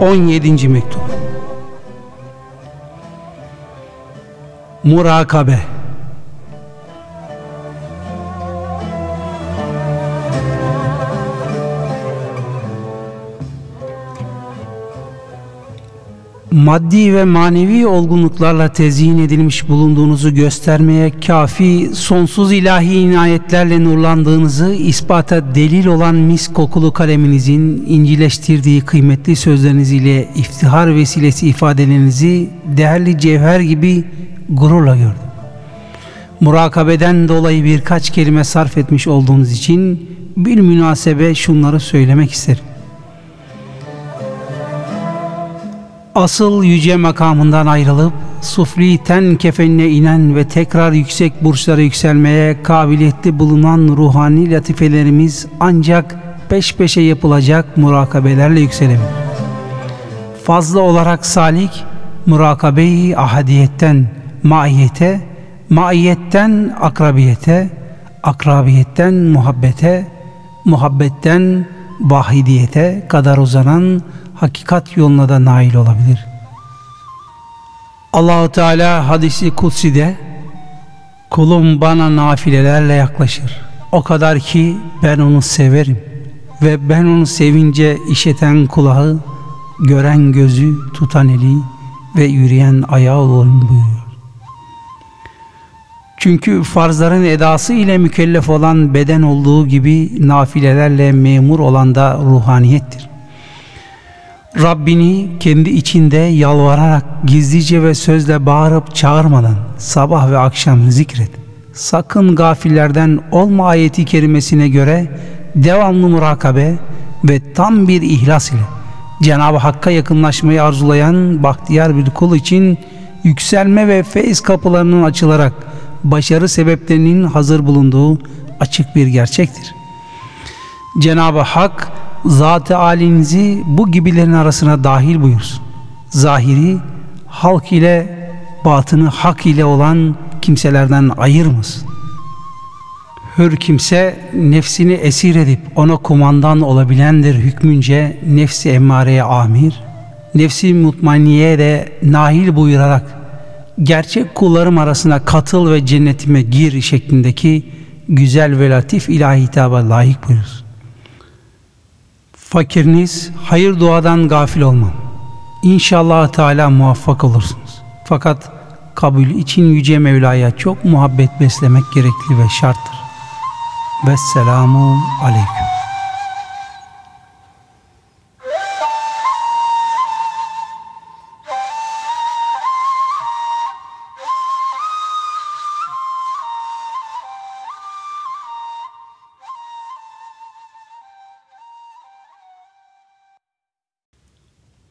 17. mektup Murakabe maddi ve manevi olgunluklarla tezyin edilmiş bulunduğunuzu göstermeye kafi sonsuz ilahi inayetlerle nurlandığınızı ispata delil olan mis kokulu kaleminizin incileştirdiği kıymetli sözleriniz ile iftihar vesilesi ifadelerinizi değerli cevher gibi gururla gördüm. Murakabeden dolayı birkaç kelime sarf etmiş olduğunuz için bir münasebe şunları söylemek isterim. Asıl yüce makamından ayrılıp sufli ten kefenine inen ve tekrar yüksek burçlara yükselmeye kabiliyetli bulunan ruhani latifelerimiz ancak peş peşe yapılacak murakabelerle yükselir. Fazla olarak salik murakabeyi ahadiyetten maiyete, maiyetten akrabiyete, akrabiyetten muhabbete, muhabbetten vahidiyete kadar uzanan hakikat yoluna da nail olabilir. Allahu Teala hadisi kutsi'de kulum bana nafilelerle yaklaşır. O kadar ki ben onu severim ve ben onu sevince işiten kulağı, gören gözü, tutan eli ve yürüyen ayağı olurum buyuruyor. Çünkü farzların edası ile mükellef olan beden olduğu gibi nafilelerle memur olan da ruhaniyettir. Rabbini kendi içinde yalvararak gizlice ve sözle bağırıp çağırmadan sabah ve akşam zikret. Sakın gafillerden olma ayeti kerimesine göre devamlı murakabe ve tam bir ihlas ile Cenab-ı Hakk'a yakınlaşmayı arzulayan bahtiyar bir kul için yükselme ve feyz kapılarının açılarak başarı sebeplerinin hazır bulunduğu açık bir gerçektir. Cenab-ı Hak zat-ı alinizi bu gibilerin arasına dahil buyursun. Zahiri halk ile batını hak ile olan kimselerden ayırmasın. Hür kimse nefsini esir edip ona kumandan olabilendir hükmünce nefsi emmareye amir, nefsi mutmainniye de nahil buyurarak gerçek kullarım arasına katıl ve cennetime gir şeklindeki güzel ve latif ilahi hitaba layık buyursun. Fakiriniz hayır duadan gafil olmam. İnşallah Teala muvaffak olursunuz. Fakat kabul için Yüce Mevla'ya çok muhabbet beslemek gerekli ve şarttır. Vesselamu Aleyküm.